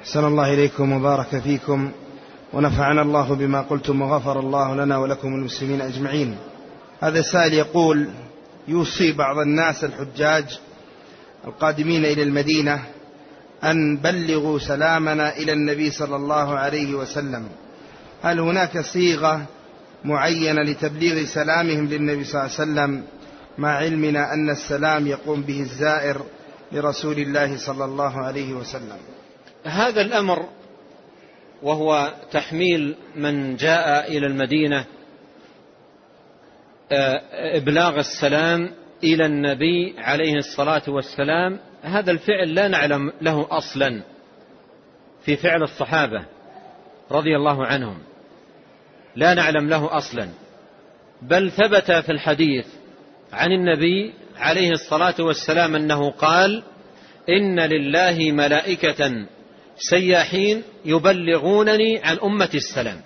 أحسن الله إليكم وبارك فيكم ونفعنا الله بما قلتم وغفر الله لنا ولكم المسلمين أجمعين. هذا سائل يقول يوصي بعض الناس الحجاج القادمين إلى المدينة أن بلغوا سلامنا إلى النبي صلى الله عليه وسلم. هل هناك صيغة معينة لتبليغ سلامهم للنبي صلى الله عليه وسلم مع علمنا أن السلام يقوم به الزائر لرسول الله صلى الله عليه وسلم؟ هذا الأمر وهو تحميل من جاء إلى المدينة آه، إبلاغ السلام إلى النبي عليه الصلاة والسلام. هذا الفعل لا نعلم له أصلا في فعل الصحابة رضي الله عنهم. لا نعلم له أصلا. بل ثبت في الحديث عن النبي عليه الصلاة والسلام أنه قال إن لله ملائكة سياحين يبلغونني عن أمة السلام.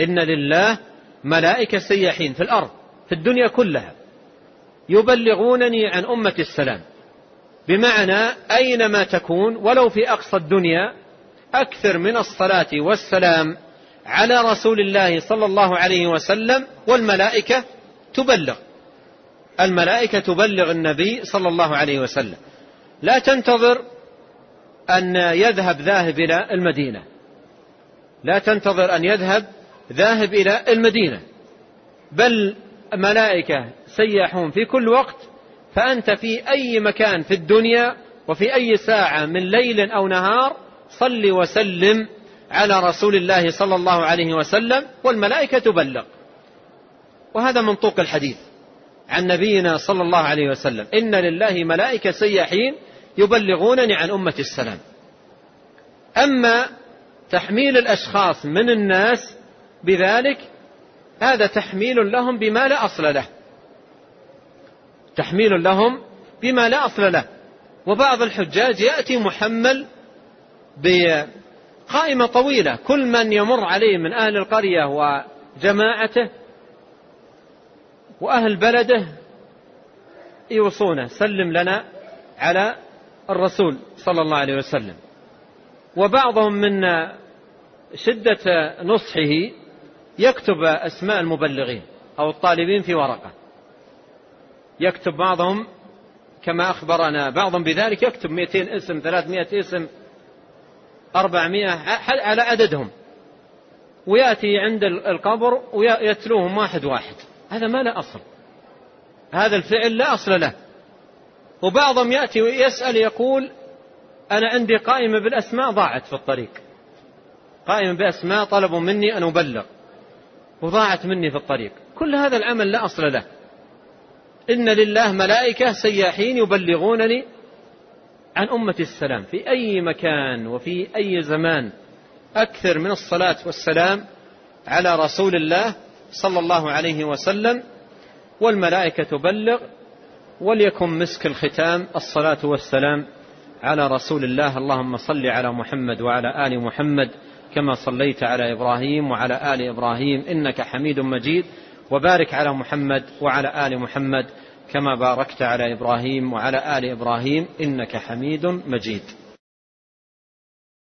إن لله ملائكة سياحين في الأرض في الدنيا كلها يبلغونني عن أمة السلام. بمعنى أينما تكون ولو في أقصى الدنيا أكثر من الصلاة والسلام على رسول الله صلى الله عليه وسلم والملائكة تبلغ. الملائكة تبلغ النبي صلى الله عليه وسلم. لا تنتظر أن يذهب ذاهب إلى المدينة. لا تنتظر أن يذهب ذاهب إلى المدينة. بل ملائكة سياحون في كل وقت فأنت في أي مكان في الدنيا وفي أي ساعة من ليل أو نهار صل وسلم على رسول الله صلى الله عليه وسلم والملائكة تبلغ. وهذا منطوق الحديث عن نبينا صلى الله عليه وسلم. إن لله ملائكة سياحين يبلغونني عن أمة السلام. أما تحميل الأشخاص من الناس بذلك هذا تحميل لهم بما لا أصل له. تحميل لهم بما لا أصل له. وبعض الحجاج يأتي محمل بقائمة طويلة. كل من يمر عليه من أهل القرية وجماعته وأهل بلده يوصونه سلم لنا على الرسول صلى الله عليه وسلم. وبعضهم من شدة نصحه يكتب أسماء المبلغين أو الطالبين في ورقة. يكتب بعضهم كما أخبرنا بعضهم بذلك يكتب 200 اسم 300 اسم 400 على عددهم. ويأتي عند القبر ويتلوهم واحد واحد. هذا ما لا أصل. هذا الفعل لا أصل له. وبعضهم يأتي ويسأل يقول أنا عندي قائمة بالأسماء ضاعت في الطريق. قائمة بأسماء طلبوا مني أن أبلغ. وضاعت مني في الطريق. كل هذا العمل لا أصل له. إن لله ملائكة سياحين يبلغونني عن أمة السلام. في أي مكان وفي أي زمان. أكثر من الصلاة والسلام على رسول الله صلى الله عليه وسلم. والملائكة تبلغ وليكن مسك الختام الصلاة والسلام على رسول الله. اللهم صل على محمد وعلى آل محمد كما صليت على إبراهيم وعلى آل إبراهيم. إنك حميد مجيد. وبارك على محمد وعلى آل محمد كما باركت على إبراهيم وعلى آل إبراهيم. إنك حميد مجيد.